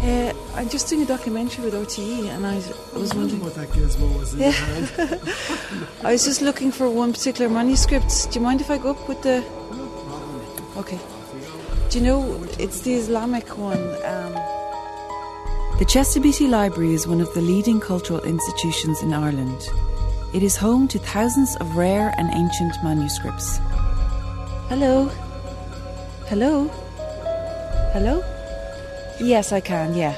Uh, I'm just doing a documentary with RTE, and I, I was wondering what that gizmo was in Yeah. hand. I was just looking for one particular manuscript. Do you mind if I go up with the? Okay. Do you know it's the Islamic one? Um, the Chester Beatty Library is one of the leading cultural institutions in Ireland. It is home to thousands of rare and ancient manuscripts. Hello. Hello. Hello. Yes, I can. Yeah.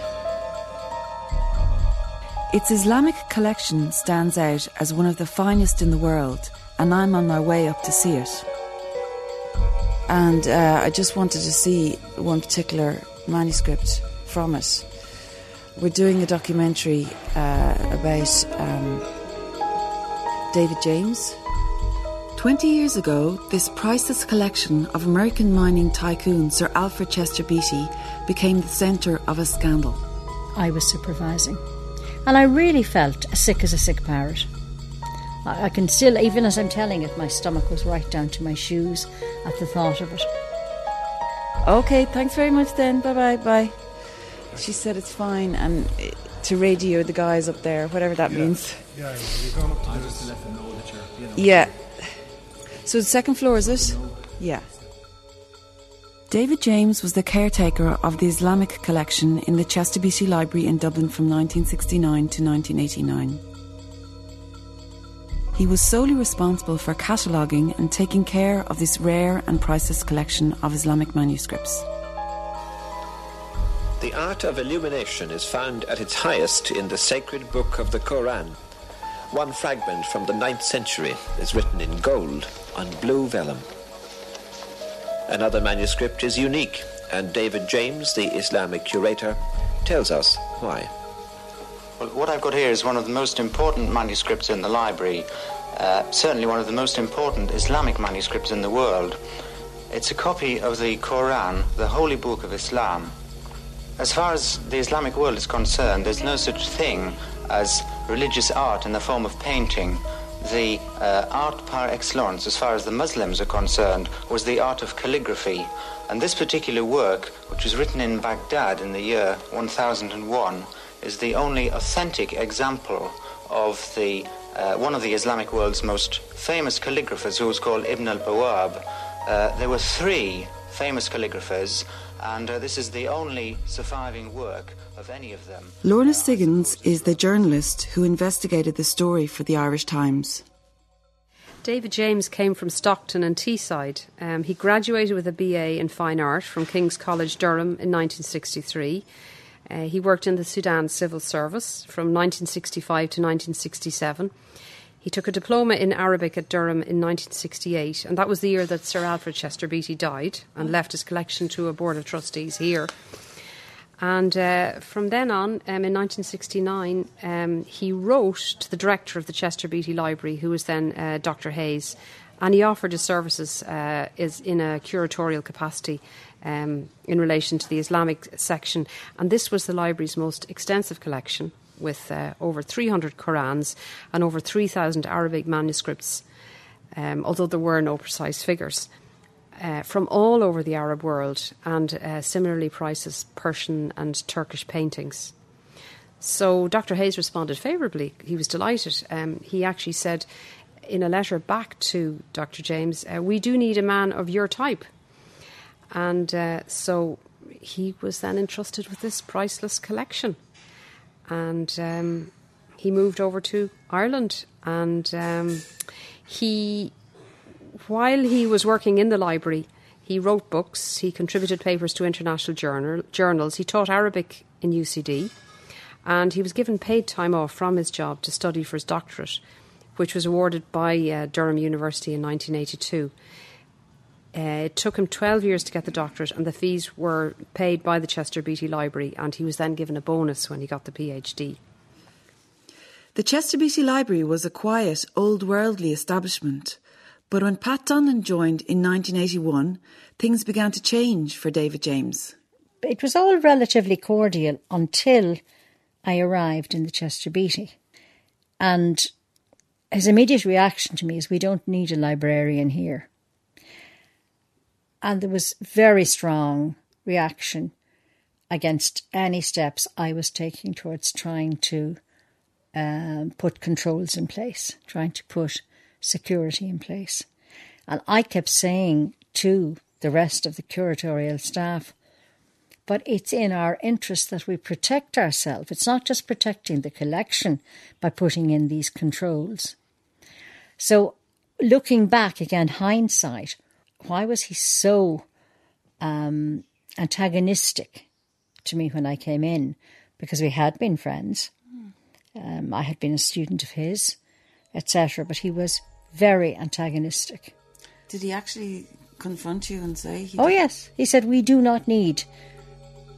Its Islamic collection stands out as one of the finest in the world, and I'm on my way up to see it. And uh, I just wanted to see one particular manuscript from it. We're doing a documentary uh, about um, David James. Twenty years ago, this priceless collection of American mining tycoon Sir Alfred Chester Beatty became the centre of a scandal. I was supervising. And I really felt as sick as a sick parrot. I, I can still, even as I'm telling it, my stomach was right down to my shoes at the thought of it. Okay, thanks very much then. Bye bye, bye. She said it's fine, and uh, to radio the guys up there, whatever that means. Yeah, you're going up to I just to let them know that you're, you know. Yeah. So the second floor, is it? Yeah. David James was the caretaker of the Islamic collection in the Chester Beatty Library in Dublin from 1969 to 1989. He was solely responsible for cataloguing and taking care of this rare and priceless collection of Islamic manuscripts. The art of illumination is found at its highest in the sacred book of the Koran. One fragment from the ninth century is written in gold on blue vellum. Another manuscript is unique, and David James, the Islamic curator, tells us why. Well, what I've got here is one of the most important manuscripts in the library, uh, certainly one of the most important Islamic manuscripts in the world. It's a copy of the Quran, the holy book of Islam. As far as the Islamic world is concerned, there's no such thing as religious art in the form of painting. The uh, art par excellence, as far as the Muslims are concerned, was the art of calligraphy. And this particular work, which was written in Baghdad in the year 1001, is the only authentic example of the uh, one of the Islamic world's most famous calligraphers, who was called Ibn al-Bawab. Uh, there were three famous calligraphers, and uh, this is the only surviving work of any of them. Lorna Siggins is the journalist who investigated the story for the Irish Times. David James came from Stockton and Teesside. Um, he graduated with a BA in Fine Art from King's College Durham in 1963. Uh, he worked in the Sudan Civil Service from 1965 to 1967. He took a diploma in Arabic at Durham in 1968, and that was the year that Sir Alfred Chester Beatty died and left his collection to a board of trustees here. And uh, from then on, um, in 1969, um, he wrote to the director of the Chester Beatty Library, who was then uh, Dr. Hayes, and he offered his services uh, is in a curatorial capacity um, in relation to the Islamic section. And this was the library's most extensive collection, with uh, over 300 Qurans and over 3,000 Arabic manuscripts, um, although there were no precise figures uh, from all over the Arab world and uh, similarly prices Persian and Turkish paintings. So Dr. Hayes responded favourably. He was delighted. Um, he actually said in a letter back to Dr. James, uh, We do need a man of your type. And uh, so he was then entrusted with this priceless collection. And um, he moved over to Ireland and um, he while he was working in the library, he wrote books, he contributed papers to international journal, journals, he taught Arabic in UCD, and he was given paid time off from his job to study for his doctorate, which was awarded by uh, Durham University in 1982. Uh, it took him 12 years to get the doctorate, and the fees were paid by the Chester Beatty Library, and he was then given a bonus when he got the PhD. The Chester Beatty Library was a quiet, old worldly establishment. But when Pat Donlon joined in 1981, things began to change for David James. It was all relatively cordial until I arrived in the Chester Beatty. And his immediate reaction to me is, We don't need a librarian here. And there was very strong reaction against any steps I was taking towards trying to um, put controls in place, trying to put security in place. And I kept saying to the rest of the curatorial staff, but it's in our interest that we protect ourselves. It's not just protecting the collection by putting in these controls. So, looking back again, hindsight, why was he so um, antagonistic to me when I came in? Because we had been friends. Um, I had been a student of his, etc. But he was very antagonistic. Did he actually confront you and say? He Oh did- yes, he said we do not need,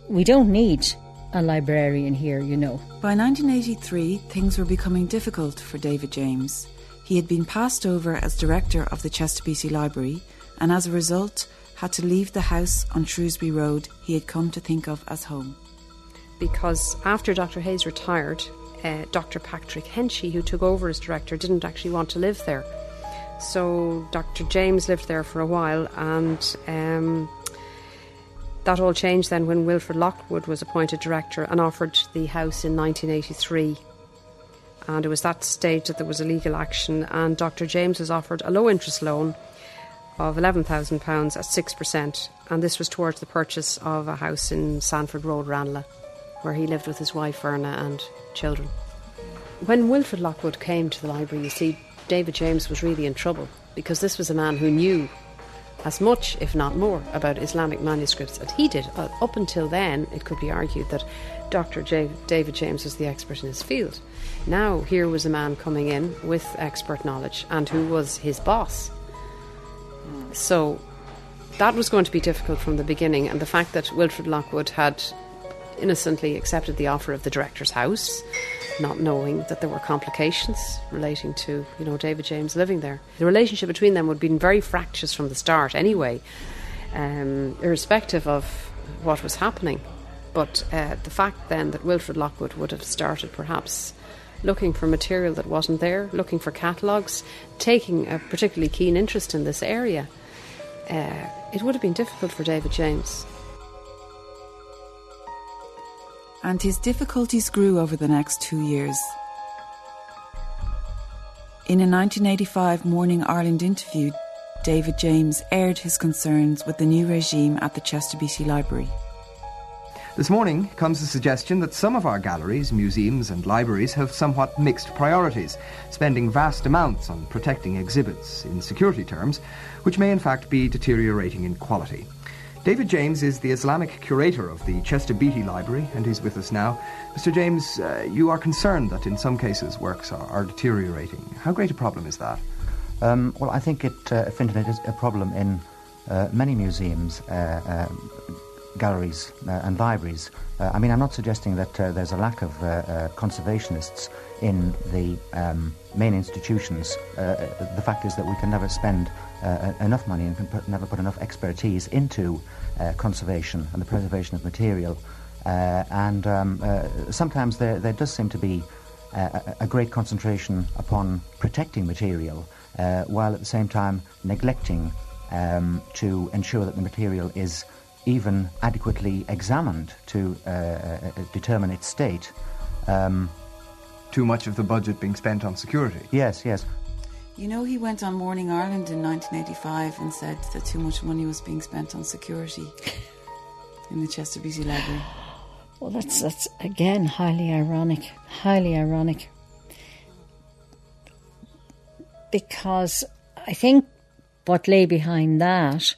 we don't need a librarian here. You know. By 1983, things were becoming difficult for David James. He had been passed over as director of the Chester Library, and as a result, had to leave the house on Shrewsbury Road he had come to think of as home. because after Dr. Hayes retired, uh, Dr. Patrick Henchy, who took over as director, didn't actually want to live there. So Dr. James lived there for a while, and um, that all changed then when Wilfred Lockwood was appointed director and offered the house in 1983. And it was that stage that there was a legal action, and Dr. James was offered a low interest loan of £11,000 at 6%, and this was towards the purchase of a house in Sandford Road, Ranelagh, where he lived with his wife Verna and children. When Wilfred Lockwood came to the library, you see, David James was really in trouble because this was a man who knew as much, if not more, about Islamic manuscripts as he did. Uh, Up until then, it could be argued that Dr. J- David James was the expert in his field. Now, here was a man coming in with expert knowledge and who was his boss. So that was going to be difficult from the beginning, and the fact that Wilfred Lockwood had innocently accepted the offer of the director's house, not knowing that there were complications relating to, you know, David James living there. The relationship between them would have been very fractious from the start anyway, um, irrespective of what was happening. But uh, the fact then that Wilfred Lockwood would have started perhaps looking for material that wasn't there, looking for catalogues, taking a particularly keen interest in this area, uh, it would have been difficult for David James. And his difficulties grew over the next two years. In a 1985 Morning Ireland interview, David James aired his concerns with the new regime at the Chester Beatty Library. This morning comes the suggestion that some of our galleries, museums, and libraries have somewhat mixed priorities, spending vast amounts on protecting exhibits in security terms, which may in fact be deteriorating in quality. David James is the Islamic curator of the Chester Beatty Library, and he's with us now. Mr. James, uh, you are concerned that in some cases works are, are deteriorating. How great a problem is that? Um, well, I think it, uh, it is a problem in uh, many museums, uh, uh, galleries, uh, and libraries. Uh, I mean, I'm not suggesting that uh, there's a lack of conservationists in the um, main institutions. The fact is that we can never spend enough money and can put, never put enough expertise into conservation and the preservation of material. And um, sometimes there, there does seem to be a, a great concentration upon protecting material, uh, while at the same time neglecting um, to ensure that the material is even adequately examined to uh, uh, determine its state. Um, Too much of the budget being spent on security. yes, yes. You know, he went on Morning Ireland in 1985 and said that too much money was being spent on security in the Chester Beatty Library. Well, that's that's again highly ironic, highly ironic. Because I think what lay behind that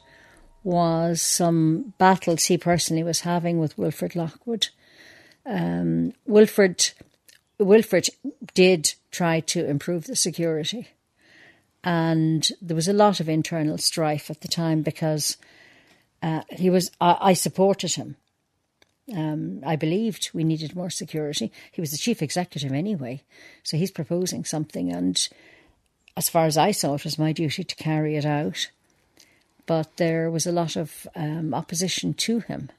was some battles he personally was having with Wilfred Lockwood. Um, Wilfred, Wilfred did try to improve the security, and there was a lot of internal strife at the time because uh, he was. I, I supported him. Um, I believed we needed more security. He was the chief executive anyway, so he's proposing something, and as far as I saw, it was my duty to carry it out. But there was a lot of um, opposition to him,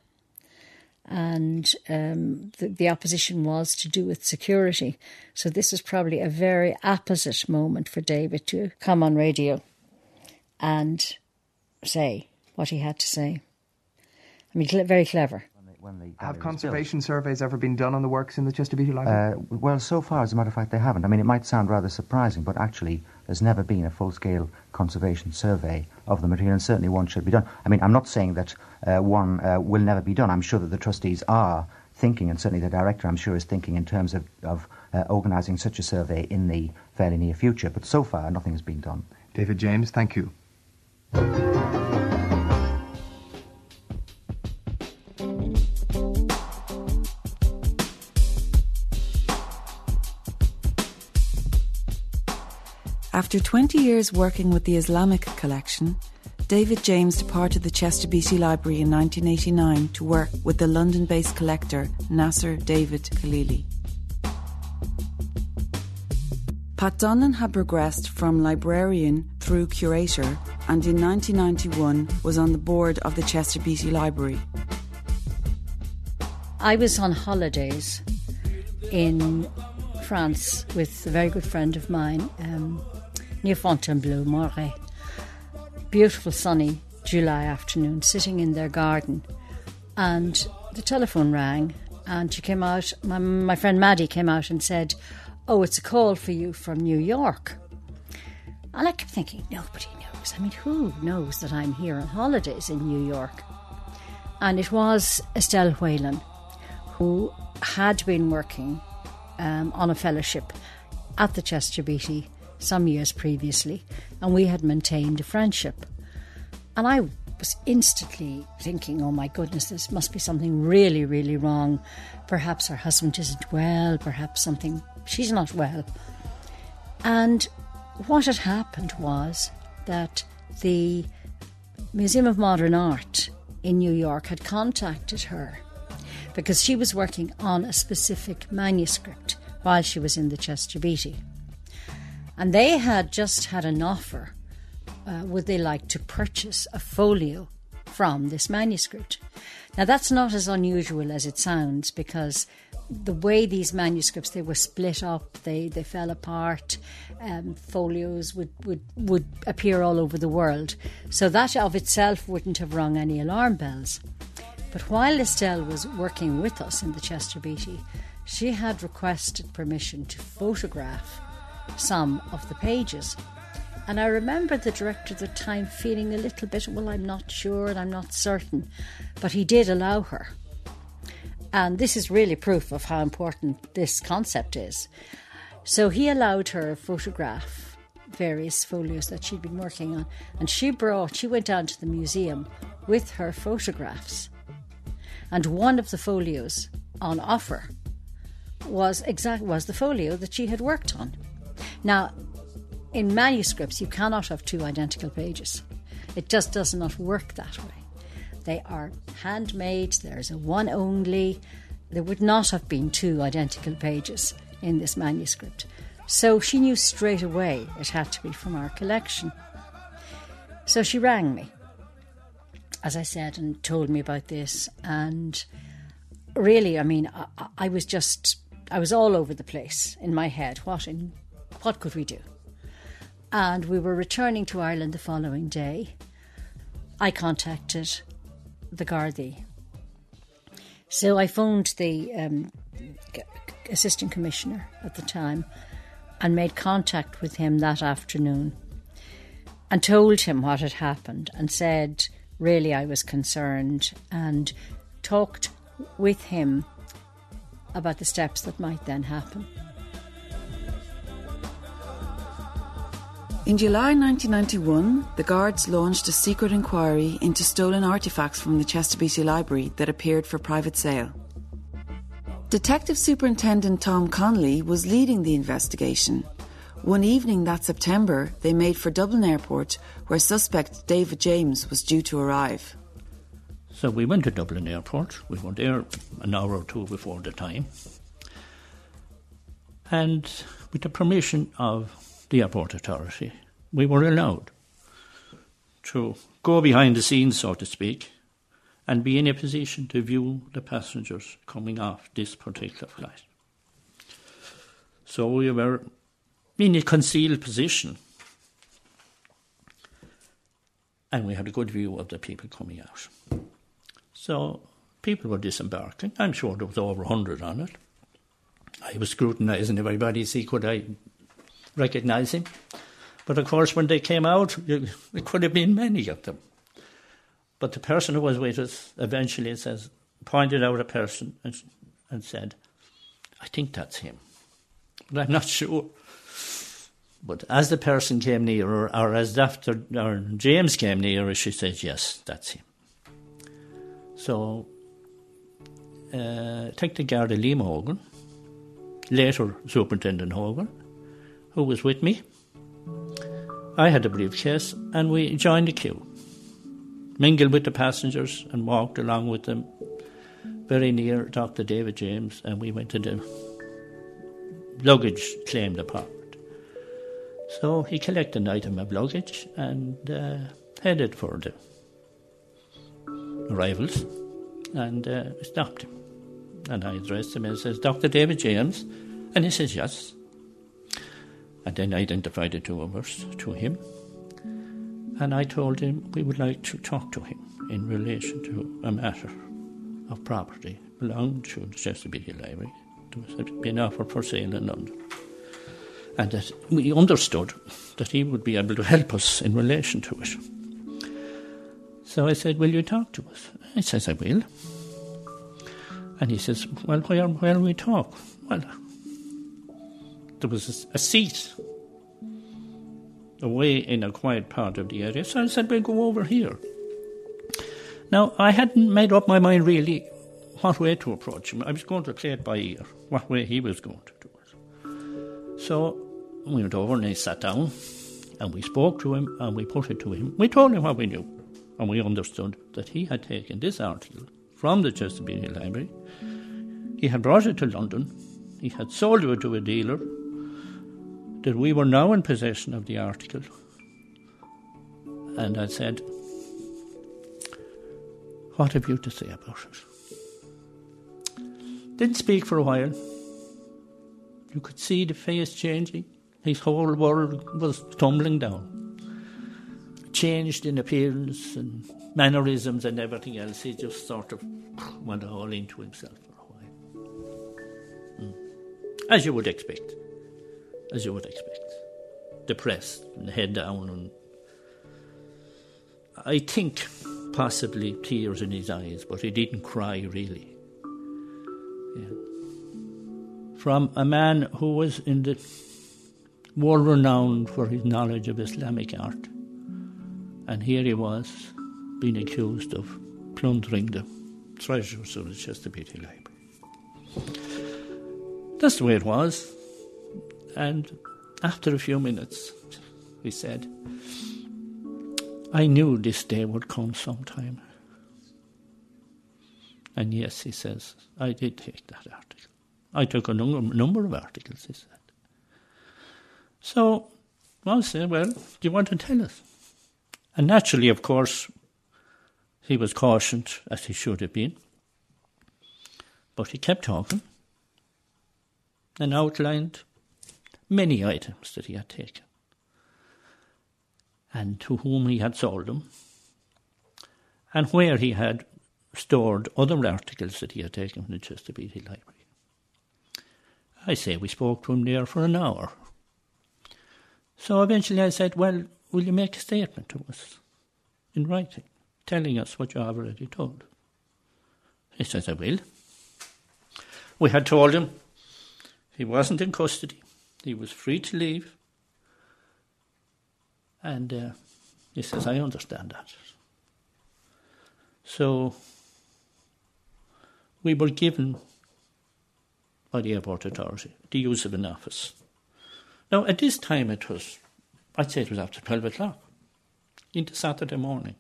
and um, the, the opposition was to do with security. So this was probably a very opposite moment for David to come on radio and say what he had to say. I mean, cle- very clever. when the Have was conservation surveys ever been done on the works in the Chester Beatty Library? Uh, well, so far, as a matter of fact, they haven't. I mean, it might sound rather surprising, but actually, there's never been a full-scale conservation survey of the material, and certainly one should be done. I mean, I'm not saying that uh, one uh, will never be done. I'm sure that the trustees are thinking, and certainly the director, I'm sure, is thinking in terms of, of uh, organising such a survey in the fairly near future. But so far, nothing has been done. David James, thank you. After 20 years working with the Islamic collection, David James departed the Chester Beatty Library in 1989 to work with the London based collector Nasser David Khalili. Pat Donlon had progressed from librarian through curator and in 1991 was on the board of the Chester Beatty Library. I was on holidays in France with a very good friend of mine, um, near Fontainebleau, Moret. Beautiful sunny July afternoon, sitting in their garden, and the telephone rang, and she came out. My, my friend Maddie came out and said, "Oh, it's a call for you from New York." And I kept thinking, nobody knows. I mean, who knows that I'm here on holidays in New York? And it was Estelle Whelan, who had been working um, on a fellowship at the Chester Beatty some years previously, and we had maintained a friendship. And I was instantly thinking, oh my goodness, this must be something really, really wrong. Perhaps her husband isn't well, perhaps something, she's not well. And what had happened was that the Museum of Modern Art in New York had contacted her because she was working on a specific manuscript while she was in the Chester Beatty. And they had just had an offer uh, would they like to purchase a folio from this manuscript? Now, that's not as unusual as it sounds because the way these manuscripts they were split up, they, they fell apart. Um, folios would, would would appear all over the world, so that of itself wouldn't have rung any alarm bells. But while Estelle was working with us in the Chester Beatty, she had requested permission to photograph some of the pages. And I remember the director at the time feeling a little bit, well, I'm not sure and I'm not certain. But he did allow her. And this is really proof of how important this concept is. So he allowed her photograph various folios that she'd been working on. And she brought, she went down to the museum with her photographs. And one of the folios on offer was exact was the folio that she had worked on. Now, in manuscripts, you cannot have two identical pages. It just does not work that way. They are handmade, there's a one only. There would not have been two identical pages in this manuscript. So she knew straight away it had to be from our collection. So she rang me, as I said, and told me about this. And really, I mean, I, I was just, I was all over the place in my head. What in, what could we do? And we were returning to Ireland the following day. I contacted the Gardaí. So I phoned the um, assistant commissioner at the time and made contact with him that afternoon and told him what had happened and said, really, I was concerned and talked with him about the steps that might then happen. In July 1991, the Guards launched a secret inquiry into stolen artefacts from the Chester Beatty Library that appeared for private sale. Detective Superintendent Tom Connolly was leading the investigation. One evening that September, they made for Dublin Airport, where suspect David James was due to arrive. So we went to Dublin Airport. We were there an hour or two before the time. And with the permission of the airport authority, we were allowed to go behind the scenes, so to speak, and be in a position to view the passengers coming off this particular flight. So we were in a concealed position, and we had a good view of the people coming out. So people were disembarking. I'm sure there was over a hundred on it. I was scrutinising everybody to see could I recognise him. But of course, when they came out, it could have been many of them. But the person who was with us eventually says, pointed out a person and, and said, I think that's him. But I'm not sure. But as the person came nearer, or as after or James came nearer, she said, Yes, that's him. So, uh, take the guard Liam Hogan, later Superintendent Hogan, who was with me. I had a briefcase and we joined the queue, mingled with the passengers and walked along with them very near Dr. David James, and we went to the luggage claim department. So he collected an item of luggage and uh, headed for the arrivals, and uh, stopped him. And I addressed him and says, Dr. David James? And he says, yes. And then I identified the two of us to him. And I told him we would like to talk to him in relation to a matter of property belonging to the Chester Beatty Library. It was being offered for sale in London. And that we understood that he would be able to help us in relation to it. So I said, Will you talk to us? He says, I will. And he says, Well, where, where we talk? Well, there was a, seat away in a quiet part of the area. So I said, We'll go over here. Now, I hadn't made up my mind really what way to approach him. I was going to play it by ear, what way he was going to do it. So we went over and he sat down and we spoke to him and we put it to him. We told him what we knew and we understood that he had taken this article from the Chester Beatty Library. He had brought it to London. He had sold it to a dealer. That we were now in possession of the article. And I said, What have you to say about it? Didn't speak for a while. You could see the face changing. His whole world was tumbling down. Changed in appearance and mannerisms and everything else. He just sort of went all into himself for a while. Mm. As you would expect. As you would expect. Depressed and head down and I think possibly tears in his eyes, but he didn't cry really. Yeah. From a man who was in the world renowned for his knowledge of Islamic art. And here he was being accused of plundering the treasures of the Chester Beatty Library. That's the way it was. And after a few minutes, he said, I knew this day would come sometime. And yes, he says, I did take that article. I took a number, of articles, he said. So I said, Well, do you want to tell us? And naturally, of course, he was cautioned, as he should have been. But he kept talking and outlined many items that he had taken and to whom he had sold them and where he had stored other articles that he had taken from the Chester Beatty Library. I say we spoke to him there for an hour. So eventually I said, Well, will you make a statement to us in writing, telling us what you have already told? He says, I will. We had told him he wasn't in custody, he was free to leave. And uh, he says, I understand that. So we were given by the airport authority the use of an office. Now, at this time, it was, I'd say it was after 12 o'clock, into Saturday morning.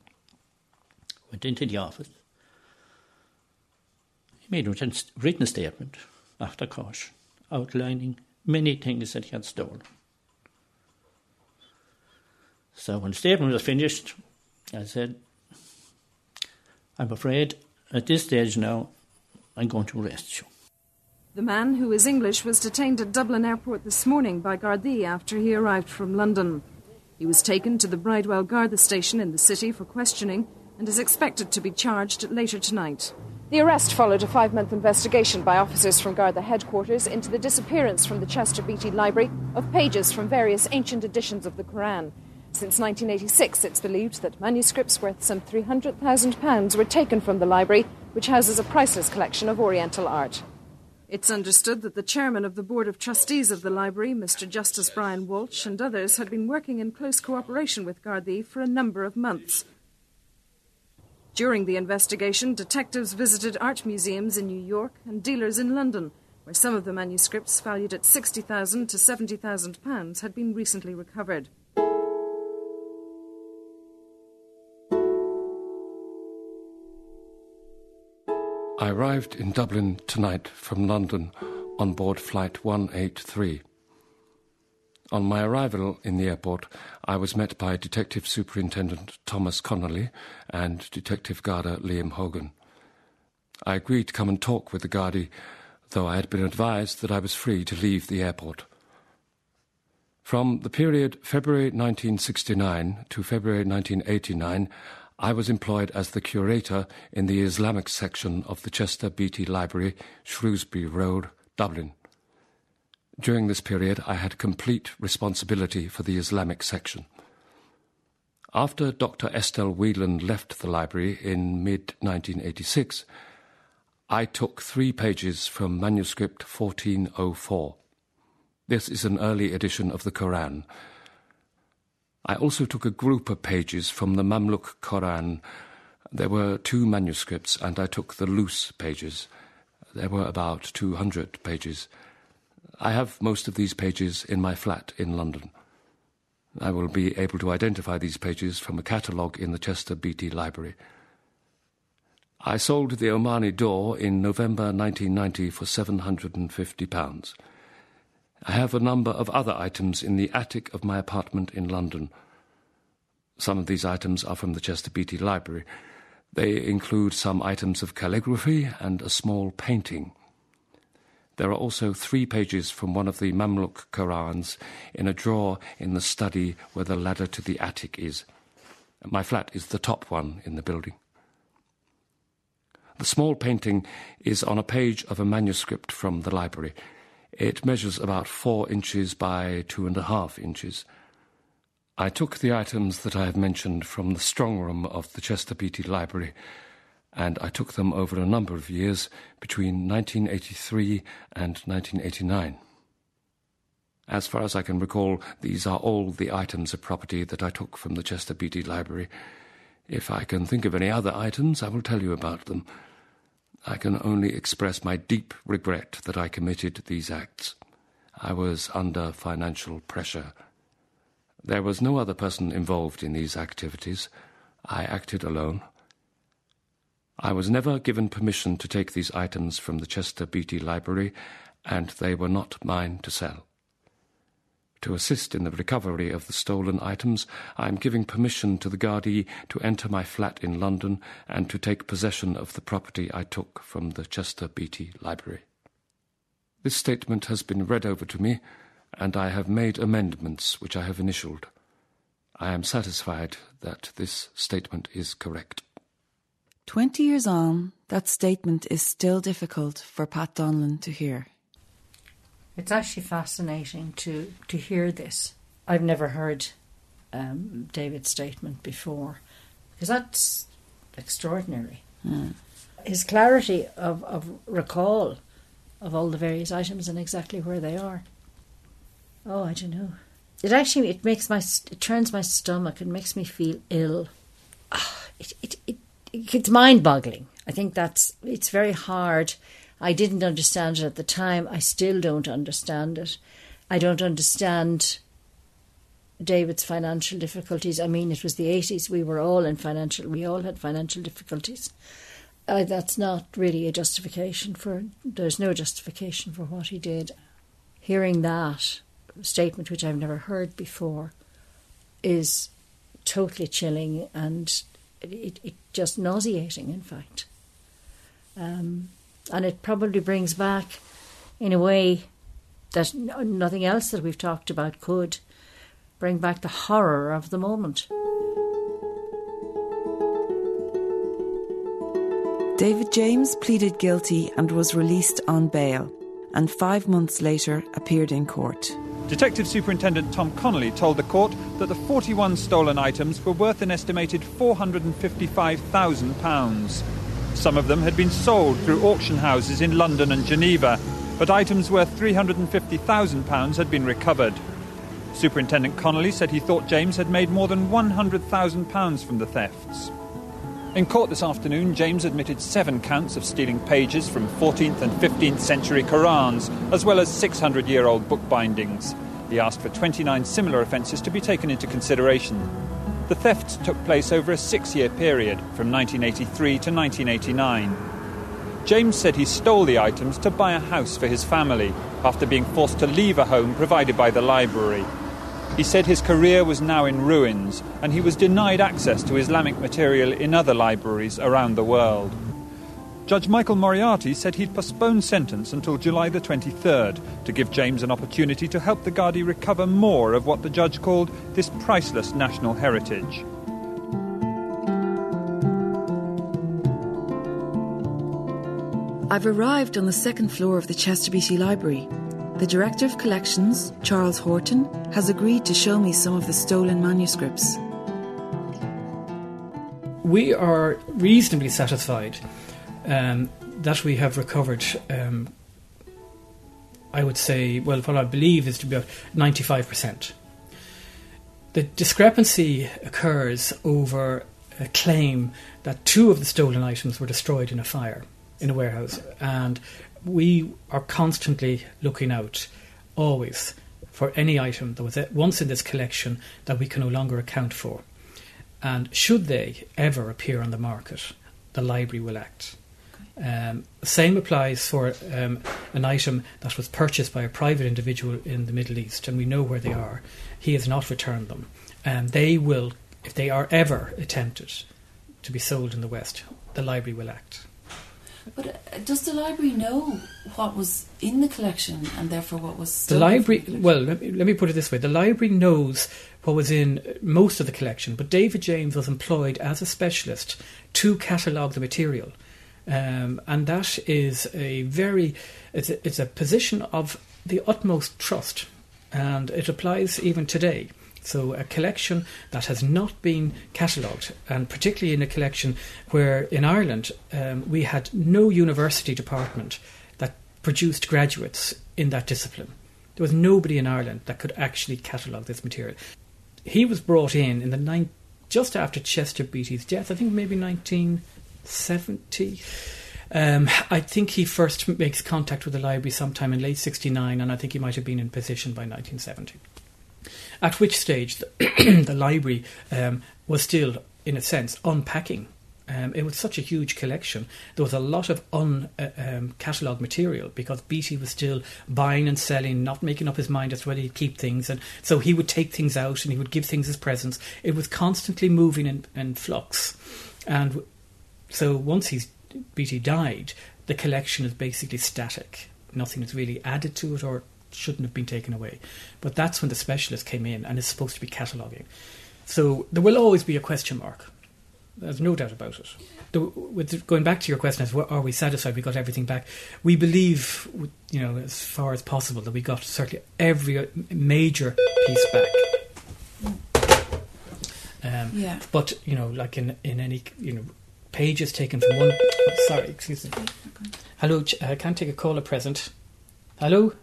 Went into the office. He made a written statement after caution, outlining many things that he had stolen. So when statement was finished, I said, I'm afraid at this stage now I'm going to arrest you. The man, who is English, was detained at Dublin Airport this morning by Gardaí after he arrived from London. He was taken to the Bridewell Garda station in the city for questioning and is expected to be charged later tonight. The arrest followed a five month investigation by officers from Garda headquarters into the disappearance from the Chester Beatty Library of pages from various ancient editions of the Quran. Since 1986, it's believed that manuscripts worth some £300,000 were taken from the library, which houses a priceless collection of Oriental art. It's understood that the chairman of the Board of Trustees of the library, Mr. Justice Brian Walsh, and others had been working in close cooperation with Gardaí for a number of months. During the investigation, detectives visited art museums in New York and dealers in London, where some of the manuscripts, valued at £60,000 to £70,000, had been recently recovered. I arrived in Dublin tonight from London on board Flight 183. On my arrival in the airport, I was met by Detective Superintendent Thomas Connolly and Detective Garda Liam Hogan. I agreed to come and talk with the Gardaí, though I had been advised that I was free to leave the airport. From the period February 1969 to February 1989, I was employed as the curator in the Islamic section of the Chester Beatty Library, Shrewsbury Road, Dublin. During this period, I had complete responsibility for the Islamic section. After Dr. Estelle Whelan left the library in mid 1986, I took three pages from manuscript 1404. This is an early edition of the Koran I also took a group of pages from the Mamluk Koran. There were two manuscripts, and I took the loose pages. There were about 200 pages. I have most of these pages in my flat in London. I will be able to identify these pages from a catalogue in the Chester Beatty Library. I sold the Omani door in November 1990 for £750. I have a number of other items in the attic of my apartment in London. Some of these items are from the Chester Beatty Library. They include some items of calligraphy and a small painting. There are also three pages from one of the Mamluk Korans in a drawer in the study where the ladder to the attic is. My flat is the top one in the building. The small painting is on a page of a manuscript from the library. It measures about four inches by two and a half inches. I took the items that I have mentioned from the strong room of the Chester Beatty Library, and I took them over a number of years between 1983 and 1989. As far as I can recall, these are all the items of property that I took from the Chester Beatty Library. If I can think of any other items, I will tell you about them. I can only express my deep regret that I committed these acts. I was under financial pressure. There was no other person involved in these activities. I acted alone. I was never given permission to take these items from the Chester Beatty Library, and they were not mine to sell. To assist in the recovery of the stolen items, I am giving permission to the Gardaí to enter my flat in London and to take possession of the property I took from the Chester Beatty Library. This statement has been read over to me, and I have made amendments which I have initialed. I am satisfied that this statement is correct. Twenty years on, that statement is still difficult for Pat Donlon to hear. It's actually fascinating to, to hear this. I've never heard um, David's statement before because that's extraordinary. Mm. His clarity of, of recall of all the various items and exactly where they are. Oh, I don't know. It actually it makes my it turns my stomach. It makes me feel ill. Oh, it, it, it, it's mind boggling. I think that's it's very hard I didn't understand it at the time. I still don't understand it. I don't understand David's financial difficulties. I mean, it was the 80s. We were all in financial, we all had financial difficulties. Uh, that's not really a justification for, there's no justification for what he did. Hearing that statement, which I've never heard before, is totally chilling and it, it just nauseating, in fact. Um, and it probably brings back, in a way that nothing else that we've talked about could, bring back the horror of the moment. David James pleaded guilty and was released on bail, and five months later appeared in court. Detective Superintendent Tom Connolly told the court that the 41 stolen items were worth an estimated £455,000. Some of them had been sold through auction houses in London and Geneva, but items worth £350,000 had been recovered. Superintendent Connolly said he thought James had made more than £100,000 from the thefts. In court this afternoon, James admitted seven counts of stealing pages from 14th and 15th century Qurans, as well as 600 year old book bindings. He asked for 29 similar offences to be taken into consideration. The thefts took place over a six year period, from 1983 to 1989. James said he stole the items to buy a house for his family after being forced to leave a home provided by the library. He said his career was now in ruins and he was denied access to Islamic material in other libraries around the world. Judge Michael Moriarty said he'd postpone sentence until July the 23rd to give James an opportunity to help the Gardaí recover more of what the judge called this priceless national heritage. I've arrived on the second floor of the Chester Beatty Library. The Director of Collections, Charles Horton, has agreed to show me some of the stolen manuscripts. We are reasonably satisfied um, that we have recovered, um, I would say, well, what I believe is to be about 95%. The discrepancy occurs over a claim that two of the stolen items were destroyed in a fire in a warehouse, and we are constantly looking out, always, for any item that was once in this collection that we can no longer account for. And should they ever appear on the market, the library will act. Um, same applies for um, an item that was purchased by a private individual in the Middle East, and we know where they are. He has not returned them. And they will, if they are ever attempted to be sold in the West, the library will act. But does the library know what was in the collection and therefore what was the library? The well, let me, let me put it this way: the library knows what was in most of the collection, but David James was employed as a specialist to catalogue the material, um, and that is a very it's a, it's a position of the utmost trust, and it applies even today. So, a collection that has not been catalogued, and particularly in a collection where in Ireland um, we had no university department that produced graduates in that discipline. There was nobody in Ireland that could actually catalogue this material. He was brought in in the just after Chester Beatty's death, I think maybe 1970. Um, I think he first makes contact with the library sometime in late 69, and I think he might have been in position by 1970. At which stage the, the library um, was still, in a sense, unpacking. Um, it was such a huge collection. There was a lot of uncatalogued uh, um, material because Beatty was still buying and selling, not making up his mind as to whether he'd keep things. And so he would take things out and he would give things as presents. It was constantly moving in, in flux. And so once he's, Beatty died, the collection is basically static. Nothing is really added to it or shouldn't have been taken away. But that's when the specialist came in and is supposed to be cataloguing. So there will always be a question mark. There's no doubt about it. The, with going back to your question as well, are we satisfied we got everything back? We believe, you know, as far as possible that we got certainly every major piece back. Um, yeah. But you know, like in in any you know pages taken from one. Oh, sorry, excuse me. Hello, I uh, can't take a call at present. Hello.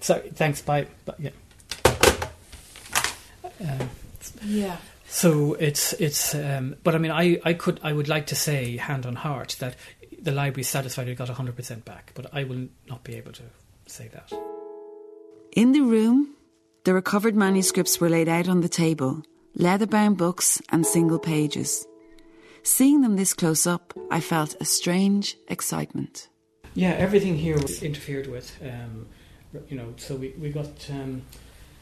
Sorry, thanks. Bye. bye yeah. Um, yeah. So it's it's, um, but I mean, I, I could I would like to say hand on heart that the library satisfied it got hundred percent back, but I will not be able to say that. In the room, the recovered manuscripts were laid out on the table, leather-bound books and single pages. Seeing them this close up, I felt a strange excitement. Yeah, everything here was interfered with. Um, you know, so we, we got um,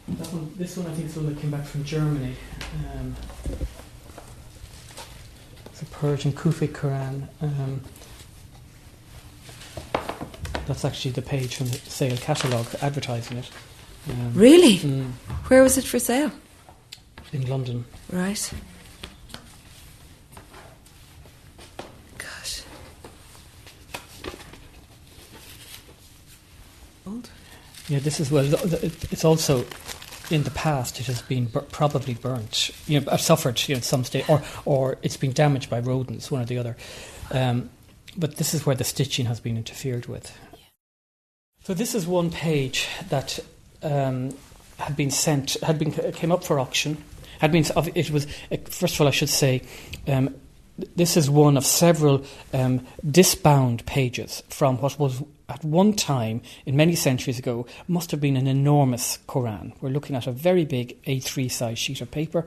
that one, this one I think is one that came back from Germany. Um, it's a Persian Kufic Quran. Um, that's actually the page from the sale catalogue advertising it. Um, really? Mm, Where was it for sale? in London. Right. Yeah, this is well. It's also in the past it has been probably burnt, you know, suffered you know, some state, or or it's been damaged by rodents, one or the other. Um, but this is where the stitching has been interfered with. So this is one page that um, had been sent, had been came up for auction. Had been it was first of all I should say. Um, this is one of several um, disbound pages from what was at one time, in many centuries ago, must have been an enormous Quran. We're looking at a very big A3 size sheet of paper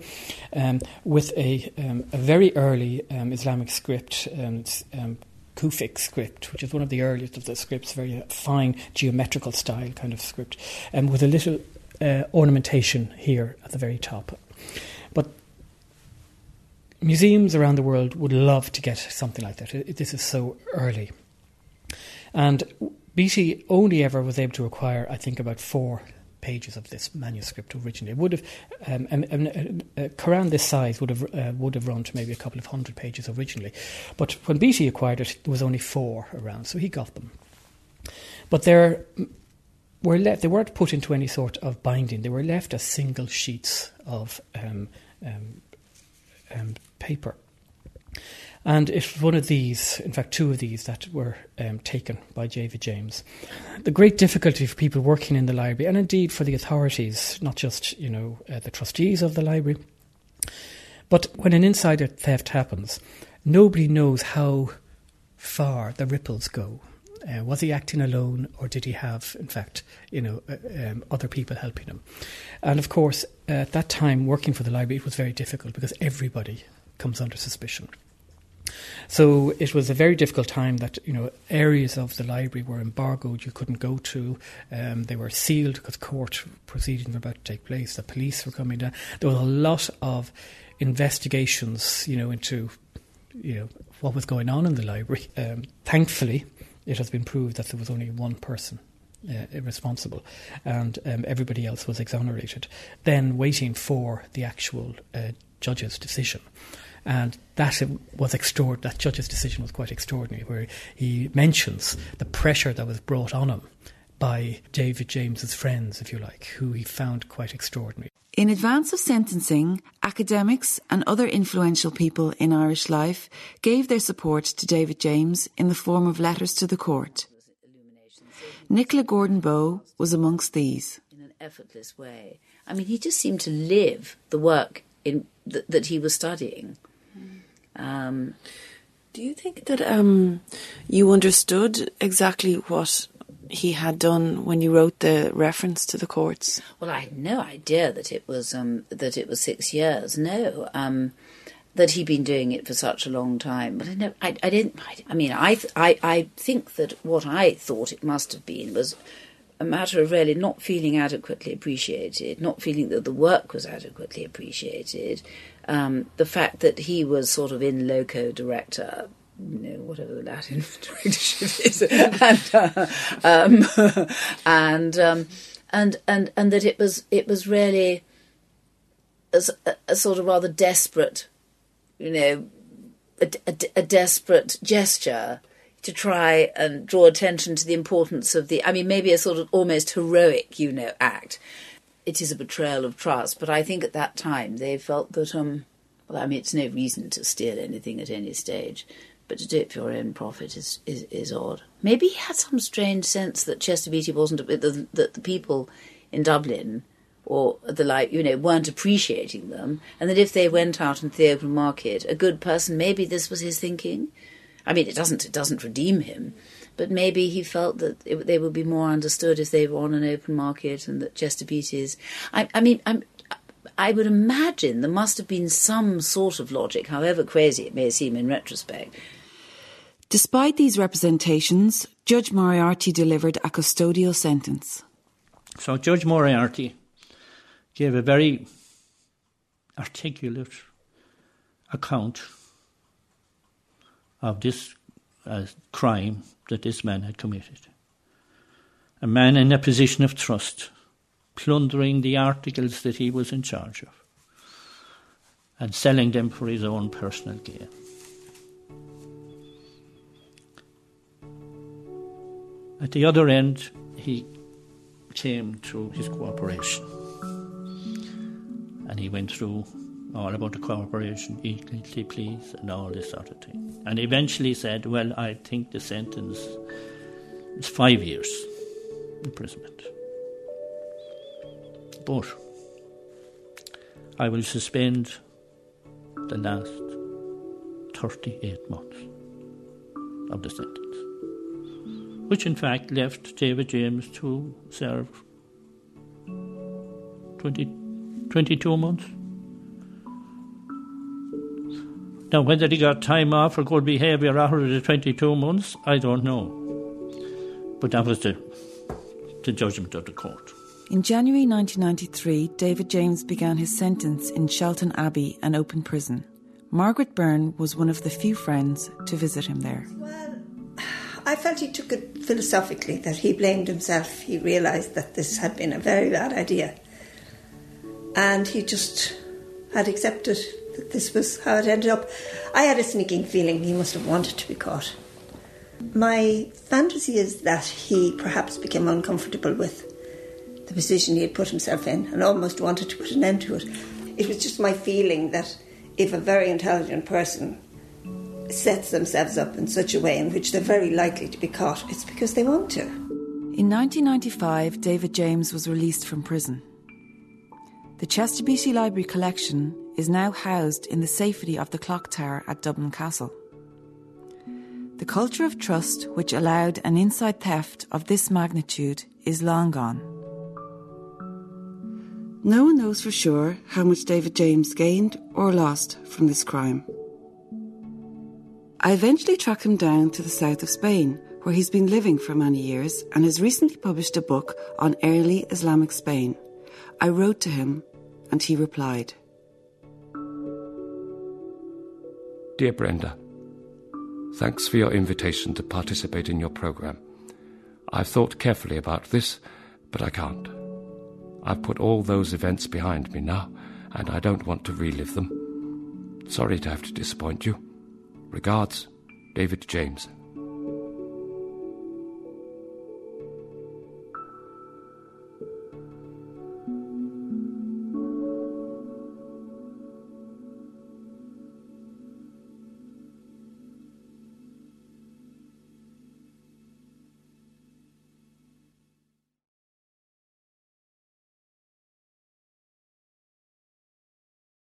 um, with a, um, a, very early um, Islamic script, um, um, Kufic script, which is one of the earliest of the scripts, very fine geometrical style kind of script, um, with a little uh, ornamentation here at the very top. But museums around the world would love to get something like that. This is so early. And Beatty only ever was able to acquire, I think, about four pages of this manuscript originally. It would have, um, um, um, a, a Quran this size would have uh, would have run to maybe a couple of hundred pages originally, but when Beatty acquired it, there was only four around, so he got them. But there were left; they weren't put into any sort of binding. They were left as single sheets of um, paper. And it's one of these, in fact, two of these that were um, taken by David James. The great difficulty for people working in the library, and indeed for the authorities, not just you know uh, the trustees of the library, but when an insider theft happens, nobody knows how far the ripples go. Uh, was he acting alone, or did he have, in fact, you know, uh, um, other people helping him? And of course, at that time, working for the library, it was very difficult because everybody comes under suspicion. So it was a very difficult time that you know areas of the library were embargoed; you couldn't go to. Um, they were sealed because court proceedings were about to take place. The police were coming down. There was a lot of investigations, you know, into you know what was going on in the library. Um, thankfully, it has been proved that there was only one person uh, responsible, and um, everybody else was exonerated. Then waiting for the actual uh, judge's decision and that was extraordinary. That judge's decision was quite extraordinary, where he mentions the pressure that was brought on him by David James's friends, if you like, who he found quite extraordinary. In advance of sentencing, academics and other influential people in Irish life gave their support to David James in the form of letters to the court. Nicola Gordon Bowe was amongst these. In an effortless way. I mean, he just seemed to live the work in, th- that he was studying. Um, Do you think that um, you understood exactly what he had done when you wrote the reference to the courts? Well, I had no idea that it was um, that it was six years. No, um, that he'd been doing it for such a long time. But I know I, I didn't. I, I mean, I, I I think that what I thought it must have been was a matter of really not feeling adequately appreciated, not feeling that the work was adequately appreciated, um, the fact that he was sort of in loco director, you know, whatever the Latin directorship is, and uh, um, and, um, and and and that it was it was really a, a sort of rather desperate, you know, a, a, a desperate gesture to try and draw attention to the importance of the. I mean, maybe a sort of almost heroic, you know, act it is a betrayal of trust. But I think at that time they felt that, um, well, I mean, it's no reason to steal anything at any stage, but to do it for your own profit is, is, is odd. Maybe he had some strange sense that Chester Beatty wasn't, that the, people in Dublin or the like, you know, weren't appreciating them, and that if they went out into the open market, a good person, maybe this was his thinking. I mean, it doesn't it doesn't redeem him, but maybe he felt that it, they would be more understood if they were on an open market and that Chester Beatty's. I, I mean, I'm, I would imagine there must have been some sort of logic, however crazy it may seem in retrospect. Despite these representations, Judge Moriarty delivered a custodial sentence. So Judge Moriarty gave a very articulate account of this uh, crime that this man had committed. A man in a position of trust, plundering the articles that he was in charge of, and selling them for his own personal gain. At the other end, he came through his cooperation. And he went through all about the cooperation, equally please, and all this sort of thing. And eventually said, Well, I think the sentence is five years imprisonment. But I will suspend the last 38 months of the sentence, which in fact left David James to serve 20, 22 months. Now, whether he got time off for good behaviour after the 22 months, I don't know. But that was the, the judgment of the court. In January 1993, David James began his sentence in Shelton Abbey, an open prison. Margaret Byrne was one of the few friends to visit him there. I felt he took it philosophically, that he blamed himself. He realised that this had been a very bad idea. And he just had accepted that this was how it ended up. I had a sneaking feeling he must have wanted to be caught. My fantasy is that he perhaps became uncomfortable with the position he had put himself in and almost wanted to put an end to it. It was just my feeling that if a very intelligent person sets themselves up in such a way in which they're very likely to be caught, it's because they want to. In 1995, David James was released from prison. The Chester Beatty Library collection is now housed in the safety of the clock tower at Dublin Castle. The culture of trust which allowed an inside theft of this magnitude is long gone. No one knows for sure how much David James gained or lost from this crime. I eventually tracked him down to the south of Spain, where he's been living for many years and has recently published a book on early Islamic Spain. I wrote to him and he replied Dear Brenda, thanks for your invitation to participate in your program. I've thought carefully about this, but I can't. I've put all those events behind me now, and I don't want to relive them. Sorry to have to disappoint you. Regards, David James.